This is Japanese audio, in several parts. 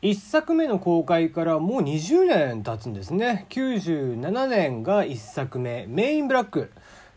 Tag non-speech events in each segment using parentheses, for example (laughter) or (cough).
1作目の公開からもう20年経つんですね。97年が1作目「メインブラック」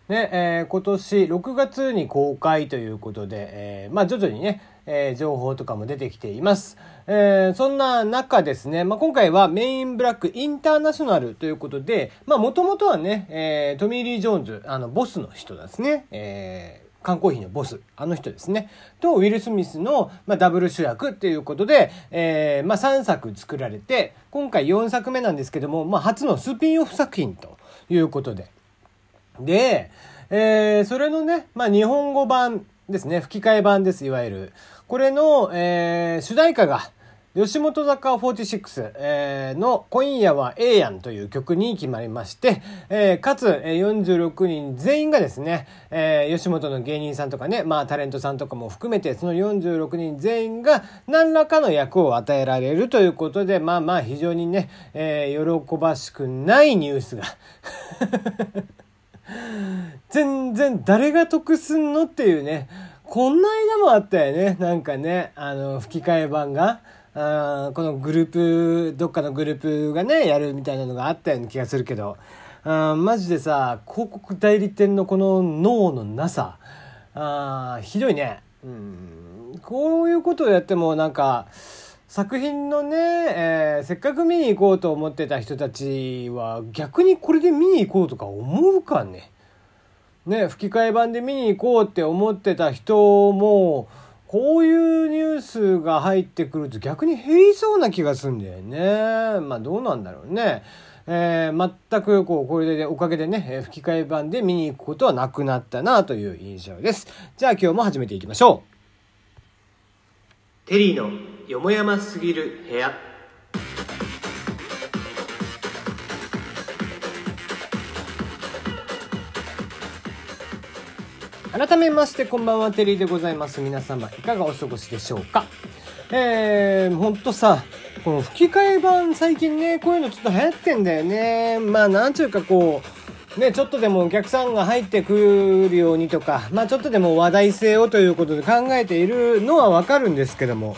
ねえー、今年6月に公開ということで、えー、まあ、徐々にね、えー、情報とかも出てきています。えそんな中ですね、まあ、今回はメインブラックインターナショナルということで、もともとはね、えトミー・リー・ジョーンズ、あの、ボスの人ですね、え缶コーヒーのボス、あの人ですね。と、ウィル・スミスの、まあ、ダブル主役っていうことで、えー、まあ、3作作られて、今回4作目なんですけども、まあ、初のスピンオフ作品ということで。で、えー、それのね、まあ、日本語版ですね、吹き替え版です、いわゆる。これの、えー、主題歌が、吉本坂46、えー、の今夜は A やんという曲に決まりまして、かつ46人全員がですね、吉本の芸人さんとかね、まあタレントさんとかも含めて、その46人全員が何らかの役を与えられるということで、まあまあ非常にね、喜ばしくないニュースが (laughs) 全然誰が得すんのっていうね、こんな間もあったよね、なんかね、あの、吹き替え版が。あこのグループどっかのグループがねやるみたいなのがあったような気がするけどあマジでさ広告代理店のこの脳のなさあひどいね。うん。こういうことをやってもなんか作品のね、えー、せっかく見に行こうと思ってた人たちは逆にこれで見に行こうとか思うかね。ね吹き替え版で見に行こうって思ってた人もこういうニュースが入ってくると逆に減りそうな気がするんだよね。まあどうなんだろうね。えー、全くこう、これでおかげでね、え吹き替え版で見に行くことはなくなったなという印象です。じゃあ今日も始めていきましょう。テリーのよもやますぎる部屋。改めましてこんばんはテリーでございます。皆様いかがお過ごしでしょうか？えー、ほんとさこの吹き替え版最近ねこういうのちょっと流行ってんだよね。まあなんちゅうかこうね、ちょっとでもお客さんが入ってくるようにとか、まあちょっとでも話題性をということで考えているのはわかるんですけども、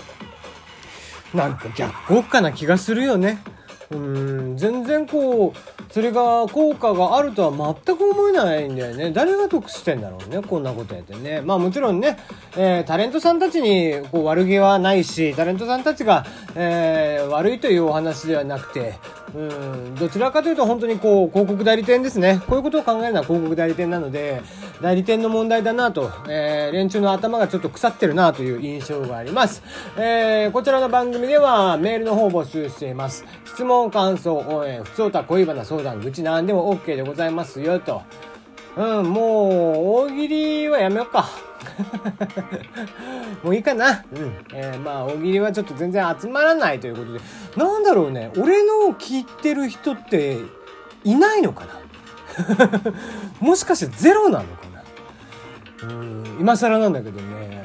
なんか逆効果な気がするよね。うん全然こうそれが効果があるとは全く思えないんだよね。誰が得してんだろうねこんなことやってね。まあもちろんね、えー、タレントさんたちにこう悪気はないしタレントさんたちが、えー、悪いというお話ではなくてうんどちらかというと本当にこう広告代理店ですね。こういうことを考えるのは広告代理店なので代理店の問題だなと、えー、連中の頭がちょっと腐ってるなという印象があります、えー、こちらの番組ではメールの方を募集しています。質問感想応援普通た恋バナ相談愚痴何でも OK でございますよとうんもう大喜利はやめようか (laughs) もういいかな。うん。えー、まあ、大喜利はちょっと全然集まらないということで、なんだろうね、俺のを聞いてる人っていないのかな (laughs) もしかしてゼロなのかなうん、今更なんだけどね。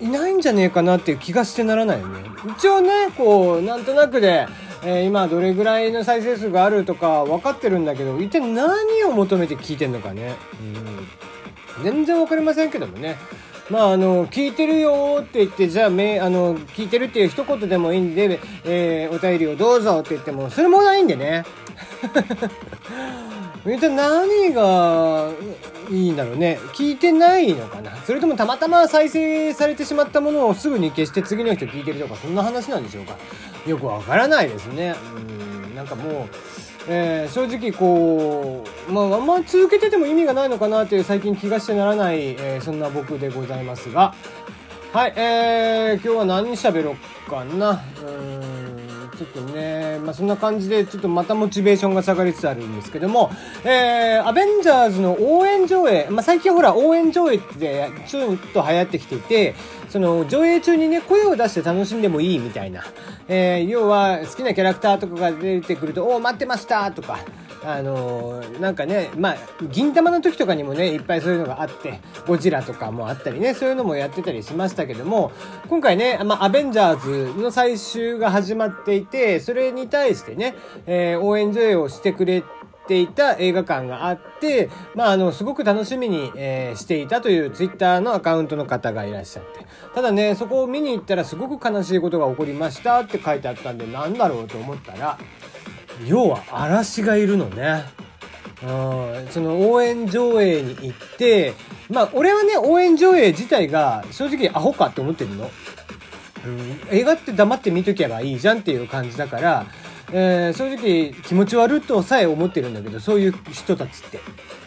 いないんじゃねえかなっていう気がしてならないよね。一応ね、こう、なんとなくで、えー、今どれぐらいの再生数があるとか分かってるんだけど、一体何を求めて聞いてんのかね。うん全然分かりませんけどもね。まあ、あの、聞いてるよって言って、じゃあ、め、あの、聞いてるっていう一言でもいいんで、えー、お便りをどうぞって言っても、それもないんでね。一体何がいいんだろうね。聞いてないのかなそれともたまたま再生されてしまったものをすぐに消して次の人聞いてるとか、そんな話なんでしょうかよくわからないですね。うん、なんかもう、えー、正直こう、まあ、あんま続けてても意味がないのかなという最近気がしてならない、えー、そんな僕でございますが、はい、えー、今日は何喋ろうかな。うんちょっとね、まあ、そんな感じで、ちょっとまたモチベーションが下がりつつあるんですけども、えー、アベンジャーズの応援上映、まあ、最近ほら、応援上映ってちょっと流行ってきていて、その、上映中にね、声を出して楽しんでもいいみたいな。えー、要は、好きなキャラクターとかが出てくると、お待ってましたとか、あのー、なんかね、まあ、銀玉の時とかにもね、いっぱいそういうのがあって、ゴジラとかもあったりね、そういうのもやってたりしましたけども、今回ね、まあ、アベンジャーズの最終が始まっていて、それに対してね、えー、応援上映をしてくれていた映画館があって、まあ、あの、すごく楽しみに、えー、していたというツイッターのアカウントの方がいらっしゃって。ただね、そこを見に行ったらすごく悲しいことが起こりましたって書いてあったんで、なんだろうと思ったら、要は嵐がいるのね。うん、その応援上映に行って、まあ俺はね、応援上映自体が正直アホかって思ってるの。うん、映画って黙って見とけばいいじゃんっていう感じだから、えー、正直気持ち悪いとさえ思ってるんだけど、そういう人たちって。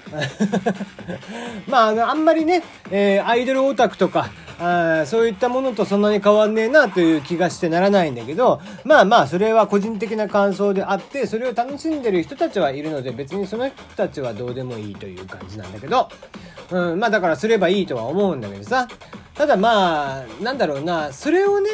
(laughs) まあ、あの、あんまりね、えー、アイドルオタクとか、あそういったものとそんなに変わんねえなという気がしてならないんだけど、まあまあ、それは個人的な感想であって、それを楽しんでる人たちはいるので、別にその人たちはどうでもいいという感じなんだけど、うん、まあだからすればいいとは思うんだけどさ、ただまあ、なんだろうな、それをね、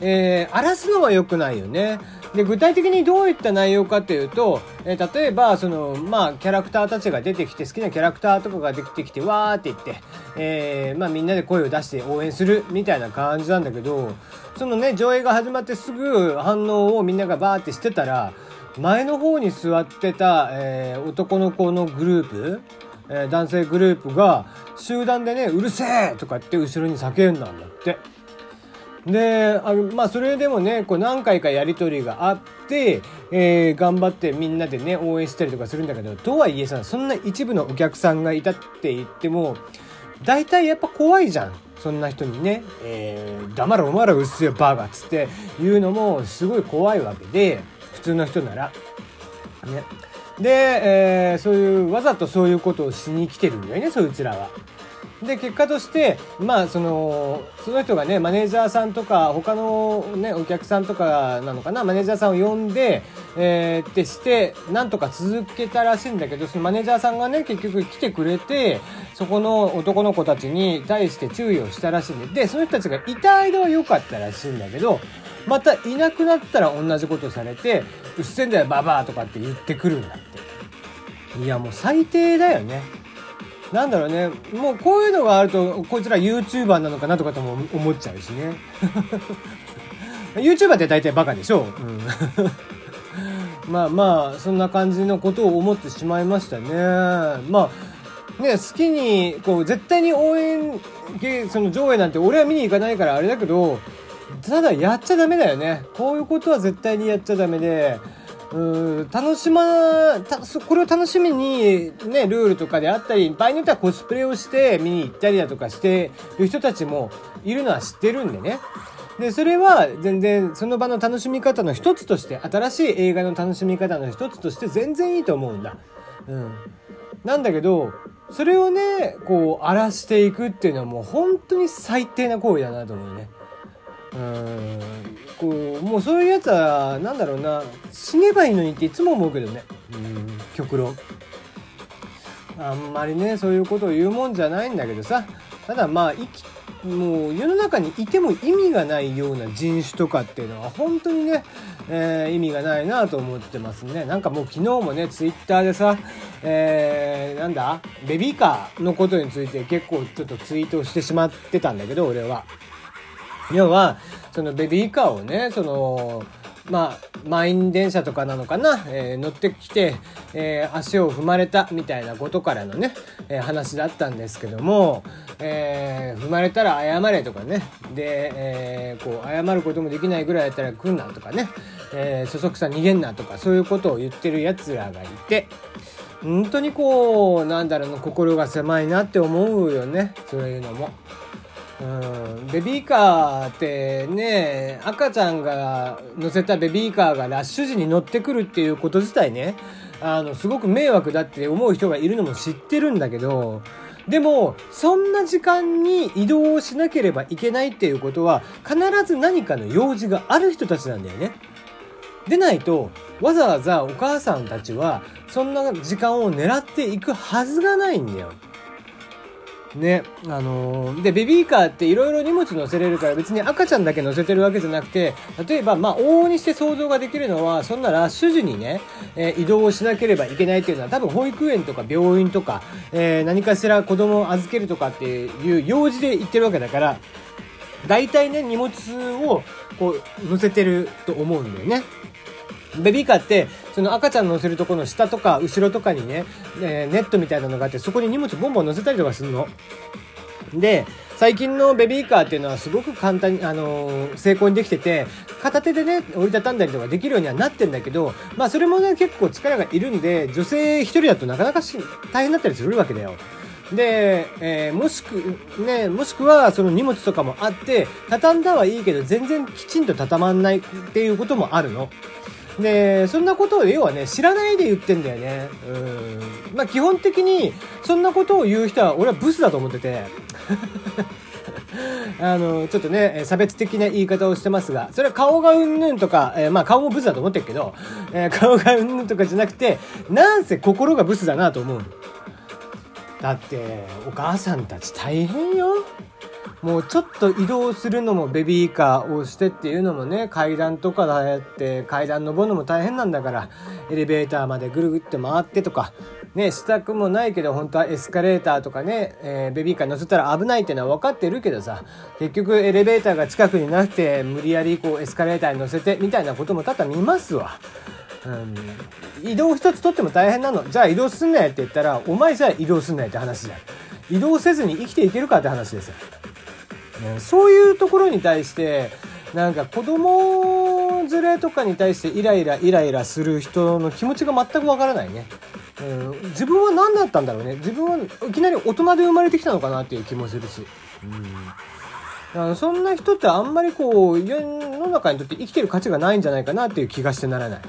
えー、荒らすのは良くないよね。で、具体的にどういった内容かというと、えー、例えば、その、まあ、キャラクターたちが出てきて、好きなキャラクターとかが出てきて、わーって言って、えー、まあ、みんなで声を出して応援するみたいな感じなんだけど、そのね、上映が始まってすぐ反応をみんながバーってしてたら、前の方に座ってた、えー、男の子のグループ、え、男性グループが集団でね、うるせえとかって後ろに叫んだんだって。で、あの、まあ、それでもね、こう何回かやりとりがあって、えー、頑張ってみんなでね、応援したりとかするんだけど、とはいえさ、そんな一部のお客さんがいたって言っても、大体やっぱ怖いじゃん。そんな人にね、えー、黙れお前らうっせえバーガーっつって言うのもすごい怖いわけで、普通の人なら。ね。で、えー、そういうわざとそういうことをしに来てるんだよねそいつらは。で結果としてまあそのその人がねマネージャーさんとか他のねお客さんとかなのかなマネージャーさんを呼んで、えー、ってしてなんとか続けたらしいんだけどそのマネージャーさんがね結局来てくれてそこの男の子たちに対して注意をしたらしいんででその人たちがいた間は良かったらしいんだけどまたいなくなったら同じことされて「うっせんだよババア」とかって言ってくるんだって。いやもう最低だよね。なんだろうね。もうこういうのがあるとこいつら YouTuber なのかなとかとも思っちゃうしね。(laughs) YouTuber って大体バカでしょ、うん、(laughs) まあまあそんな感じのことを思ってしまいましたね。まあね好きにこう絶対に応援その上映なんて俺は見に行かないからあれだけどただやっちゃダメだよね。こういうことは絶対にやっちゃダメでうん楽しまたこれを楽しみにねルールとかであったり場合によってはコスプレをして見に行ったりだとかしてる人たちもいるのは知ってるんでねでそれは全然その場の楽しみ方の一つとして新しい映画の楽しみ方の一つとして全然いいと思うんだ。うん、なんだけどそれをねこう荒らしていくっていうのはもう本当に最低な行為だなと思うね。うん。こうもうそういうやつはなんだろうな。死ねばいいのにっていつも思うけどね。うん。極論。あんまりねそういうことを言うもんじゃないんだけどさ。ただまあ生きもう世の中にいても意味がないような人種とかっていうのは本当にね、えー、意味がないなと思ってますね。なんかもう昨日もねツイッターでさ、えー、なんだ？ベビーカーのことについて結構ちょっとツイートしてしまってたんだけど俺は。(laughs) 要はそのベビーカーをねそのまあ満員電車とかなのかな、えー、乗ってきて、えー、足を踏まれたみたいなことからのね、えー、話だったんですけども、え踏まれたら謝れとかね。で、えこう謝ることもできないぐらいやったら来んなとかね、えそそくさ逃げんなとかそういうことを言ってるやつらがいて本当にこうなんだろう心が狭いなって思うよね。そういうのも。うん、ベビーカーってね赤ちゃんが乗せたベビーカーがラッシュ時に乗ってくるっていうこと自体ねあのすごく迷惑だって思う人がいるのも知ってるんだけどでもそんな時間に移動をしなければいけないっていうことは必ず何かの用事がある人たちなんだよね。でないとわざわざお母さんたちはそんな時間を狙っていくはずがないんだよ。ね、あのー、で、ベビーカーっていろいろ荷物乗せれるから別に赤ちゃんだけ乗せてるわけじゃなくて、例えば、まあ、往々にして想像ができるのは、そんなラッシュ時にね、えー、移動をしなければいけないっていうのは多分保育園とか病院とか、えー、何かしら子供を預けるとかっていう用事で行ってるわけだから、大体ね、荷物をこう乗せてると思うんだよね。ベビーカーってその赤ちゃん乗せるところの下とか後ろとかにね、えー、ネットみたいなのがあってそこに荷物ボンボン乗せたりとかするの。で最近のベビーカーっていうのはすごく簡単に、あのー、成功にできてて片手でね折りたたんだりとかできるようにはなってんだけどまあそれもね結構力がいるんで女性一人だとなかなか大変だったりするわけだよ。で、えー、もしく、ね、もしくはその荷物とかもあって、畳んだはいいけど全然きちんと畳まんないっていうこともあるの。で、そんなことを要はね、知らないで言ってんだよね。うん。まあ基本的に、そんなことを言う人は俺はブスだと思ってて。(laughs) あの、ちょっとね、差別的な言い方をしてますが、それは顔がうんぬんとか、えー、まあ顔もブスだと思ってるけど、えー、顔がうんぬんとかじゃなくて、なんせ心がブスだなと思う。だってお母さんたち大変よもうちょっと移動するのもベビーカーをしてっていうのもね階段とかだって階段登るのも大変なんだからエレベーターまでぐるぐって回ってとかねしたくもないけど本当はエスカレーターとかね、えー、ベビーカー乗せたら危ないっていうのは分かってるけどさ結局エレベーターが近くになくて無理やりこうエスカレーターに乗せてみたいなことも多々見ますわ。うん、移動一つとっても大変なの。じゃあ移動すんなよって言ったらお前じゃあ移動すんなよって話じゃん。移動せずに生きていけるかって話ですよ、ね、そういうところに対してなんか子供連れとかに対してイライライライラする人の気持ちが全くわからないね、うん、自分は何だったんだろうね。自分はいきなり大人で生まれてきたのかなっていう気もするし、うん、そんな人ってあんまりこう世の中にとって生きてる価値がないんじゃないかなっていう気がしてならない。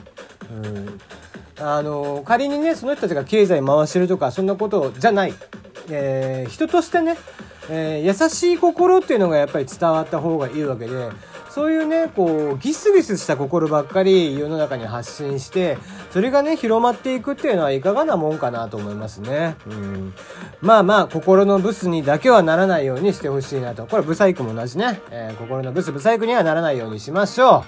あの仮にねその人たちが経済回してるとかそんなことじゃない、えー、人としてね、えー、優しい心っていうのがやっぱり伝わった方がいいわけでそういうねこうギスギスした心ばっかり世の中に発信してそれがね広まっていくっていうのはいかがなもんかなと思いますね。うん、まあまあ心のブスにだけはならないようにしてほしいなと。これブサイクも同じね、えー、心のブスブサイクにはならないようにしましょう。